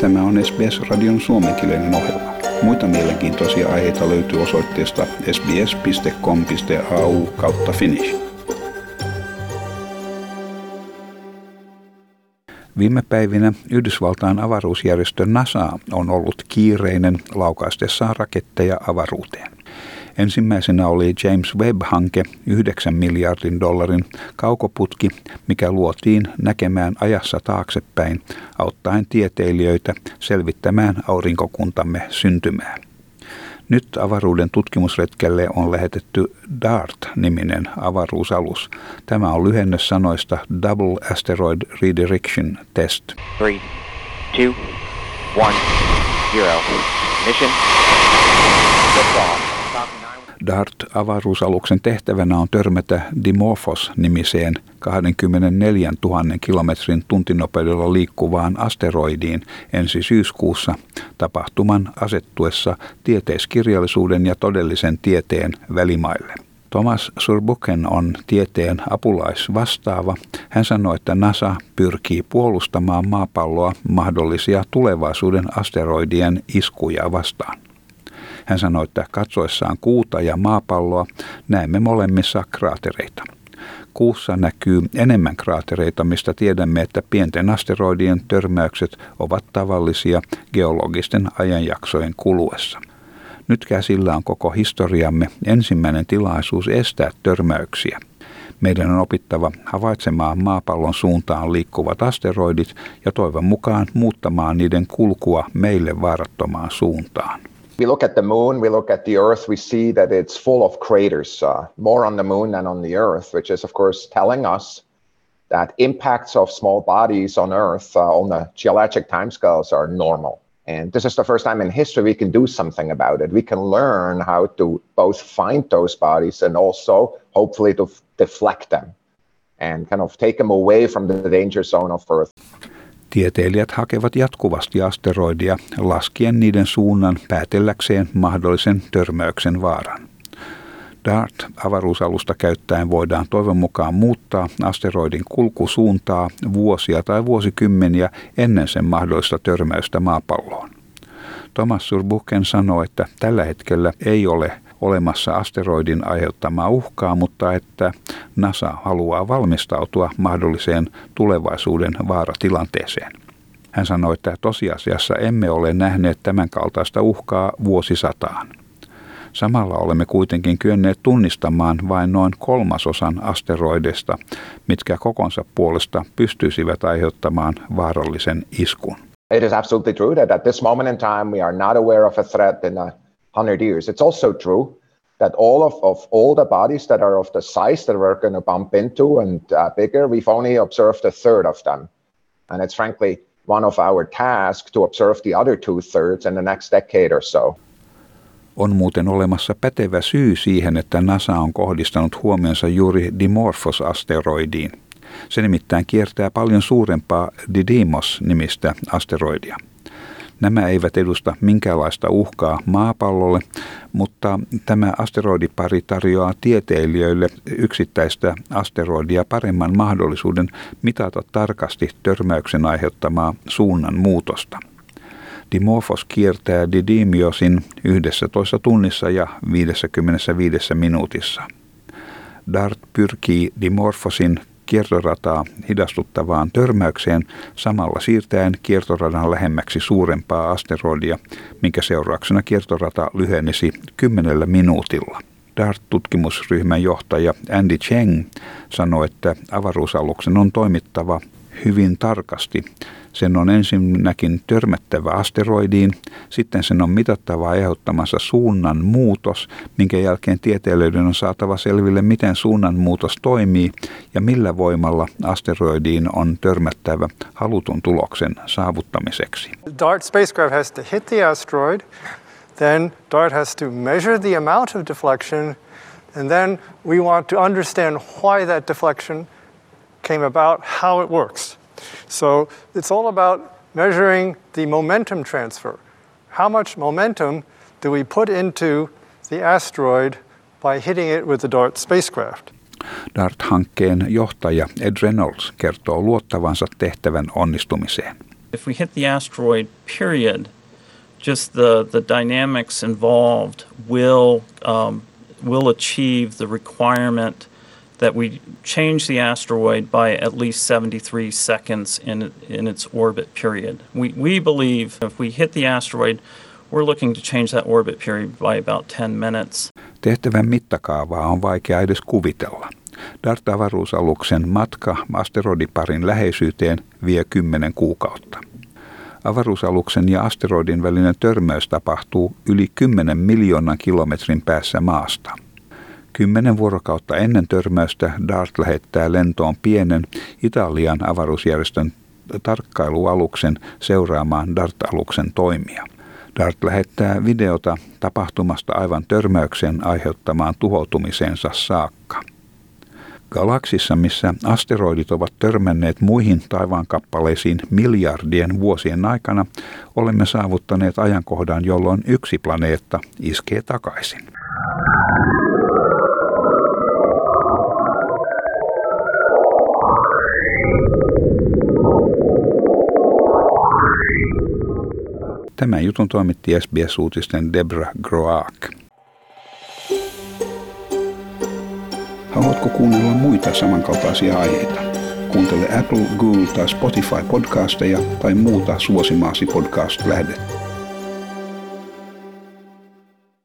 Tämä on SBS-radion suomenkielinen ohjelma. Muita mielenkiintoisia aiheita löytyy osoitteesta sbs.com.au kautta finnish. Viime päivinä Yhdysvaltain avaruusjärjestö NASA on ollut kiireinen laukaistessaan raketteja avaruuteen. Ensimmäisenä oli James Webb-hanke, 9 miljardin dollarin kaukoputki, mikä luotiin näkemään ajassa taaksepäin, auttaen tieteilijöitä selvittämään aurinkokuntamme syntymää. Nyt avaruuden tutkimusretkelle on lähetetty DART-niminen avaruusalus. Tämä on lyhenne sanoista Double Asteroid Redirection Test. Three, two, one, zero. Mission. Lift DART-avaruusaluksen tehtävänä on törmätä Dimorphos-nimiseen 24 000 kilometrin tuntinopeudella liikkuvaan asteroidiin ensi syyskuussa tapahtuman asettuessa tieteiskirjallisuuden ja todellisen tieteen välimaille. Thomas Surbuken on tieteen apulaisvastaava. Hän sanoi, että NASA pyrkii puolustamaan maapalloa mahdollisia tulevaisuuden asteroidien iskuja vastaan. Hän sanoi, että katsoessaan kuuta ja maapalloa näemme molemmissa kraatereita. Kuussa näkyy enemmän kraatereita, mistä tiedämme, että pienten asteroidien törmäykset ovat tavallisia geologisten ajanjaksojen kuluessa. Nyt käsillä on koko historiamme ensimmäinen tilaisuus estää törmäyksiä. Meidän on opittava havaitsemaan maapallon suuntaan liikkuvat asteroidit ja toivon mukaan muuttamaan niiden kulkua meille vaarattomaan suuntaan. We look at the moon, we look at the Earth, we see that it's full of craters, uh, more on the moon than on the Earth, which is, of course, telling us that impacts of small bodies on Earth uh, on the geologic timescales are normal. And this is the first time in history we can do something about it. We can learn how to both find those bodies and also hopefully to f- deflect them and kind of take them away from the danger zone of Earth. Tieteilijät hakevat jatkuvasti asteroidia laskien niiden suunnan päätelläkseen mahdollisen törmäyksen vaaran. DART-avaruusalusta käyttäen voidaan toivon mukaan muuttaa asteroidin kulkusuuntaa vuosia tai vuosikymmeniä ennen sen mahdollista törmäystä maapalloon. Thomas Surbuchen sanoi, että tällä hetkellä ei ole olemassa asteroidin aiheuttamaa uhkaa, mutta että NASA haluaa valmistautua mahdolliseen tulevaisuuden vaaratilanteeseen. Hän sanoi, että tosiasiassa emme ole nähneet tämän kaltaista uhkaa vuosisataan. Samalla olemme kuitenkin kyenneet tunnistamaan vain noin kolmasosan asteroidesta, mitkä kokonsa puolesta pystyisivät aiheuttamaan vaarallisen iskun. It is absolutely true that at this moment in time we are not aware of a threat in a 100 years. It's also true that all of, of all the bodies that are of the size that we're going to bump into and uh, bigger, we've only observed a third of them. And it's frankly one of our tasks to observe the other two thirds in the next decade or so. On muuten olemassa pätevä syy siihen, että NASA on kohdistanut huomionsa juuri Dimorphos-asteroidiin. Se nimittäin kiertää paljon suurempaa Didymos-nimistä asteroidia. Nämä eivät edusta minkäänlaista uhkaa maapallolle, mutta tämä asteroidipari tarjoaa tieteilijöille yksittäistä asteroidia paremman mahdollisuuden mitata tarkasti törmäyksen aiheuttamaa suunnan muutosta. Dimorphos kiertää Didymiosin 11 tunnissa ja 55 minuutissa. DART pyrkii Dimorphosin kiertorataa hidastuttavaan törmäykseen samalla siirtäen kiertoradan lähemmäksi suurempaa asteroidia, minkä seurauksena kiertorata lyhenisi kymmenellä minuutilla. DART-tutkimusryhmän johtaja Andy Cheng sanoi, että avaruusaluksen on toimittava hyvin tarkasti sen on ensinnäkin törmättävä asteroidiin, sitten sen on mitattava aiheuttamassa suunnan muutos, minkä jälkeen tieteilijöiden on saatava selville, miten suunnan muutos toimii ja millä voimalla asteroidiin on törmättävä halutun tuloksen saavuttamiseksi. DART spacecraft has to hit the asteroid, then DART has to measure the amount of deflection, and then we want to understand why that deflection came about, how it works. So it's all about measuring the momentum transfer. How much momentum do we put into the asteroid by hitting it with the DART spacecraft? DART-hankkeen johtaja Ed Reynolds kertoo luottavansa tehtävän onnistumiseen. If we hit the asteroid, period, just the, the dynamics involved will, um, will achieve the requirement that we change the asteroid by at least 73 seconds in, in its orbit period. We, we believe if we hit the asteroid, we're looking to change that orbit period by about 10 minutes. Tehtävän mittakaavaa on vaikea edes kuvitella. DART-avaruusaluksen matka asteroidiparin läheisyyteen vie 10 kuukautta. Avaruusaluksen ja asteroidin välinen törmäys tapahtuu yli 10 miljoonan kilometrin päässä maasta. Kymmenen vuorokautta ennen törmäystä DART lähettää lentoon pienen Italian avaruusjärjestön tarkkailualuksen seuraamaan DART-aluksen toimia. DART lähettää videota tapahtumasta aivan törmäyksen aiheuttamaan tuhoutumisensa saakka. Galaksissa, missä asteroidit ovat törmänneet muihin taivaankappaleisiin miljardien vuosien aikana, olemme saavuttaneet ajankohdan, jolloin yksi planeetta iskee takaisin. Tämän jutun toimitti SBS-uutisten Debra Groak. Haluatko kuunnella muita samankaltaisia aiheita? Kuuntele Apple, Google tai Spotify podcasteja tai muuta suosimaasi podcast-lähdettä.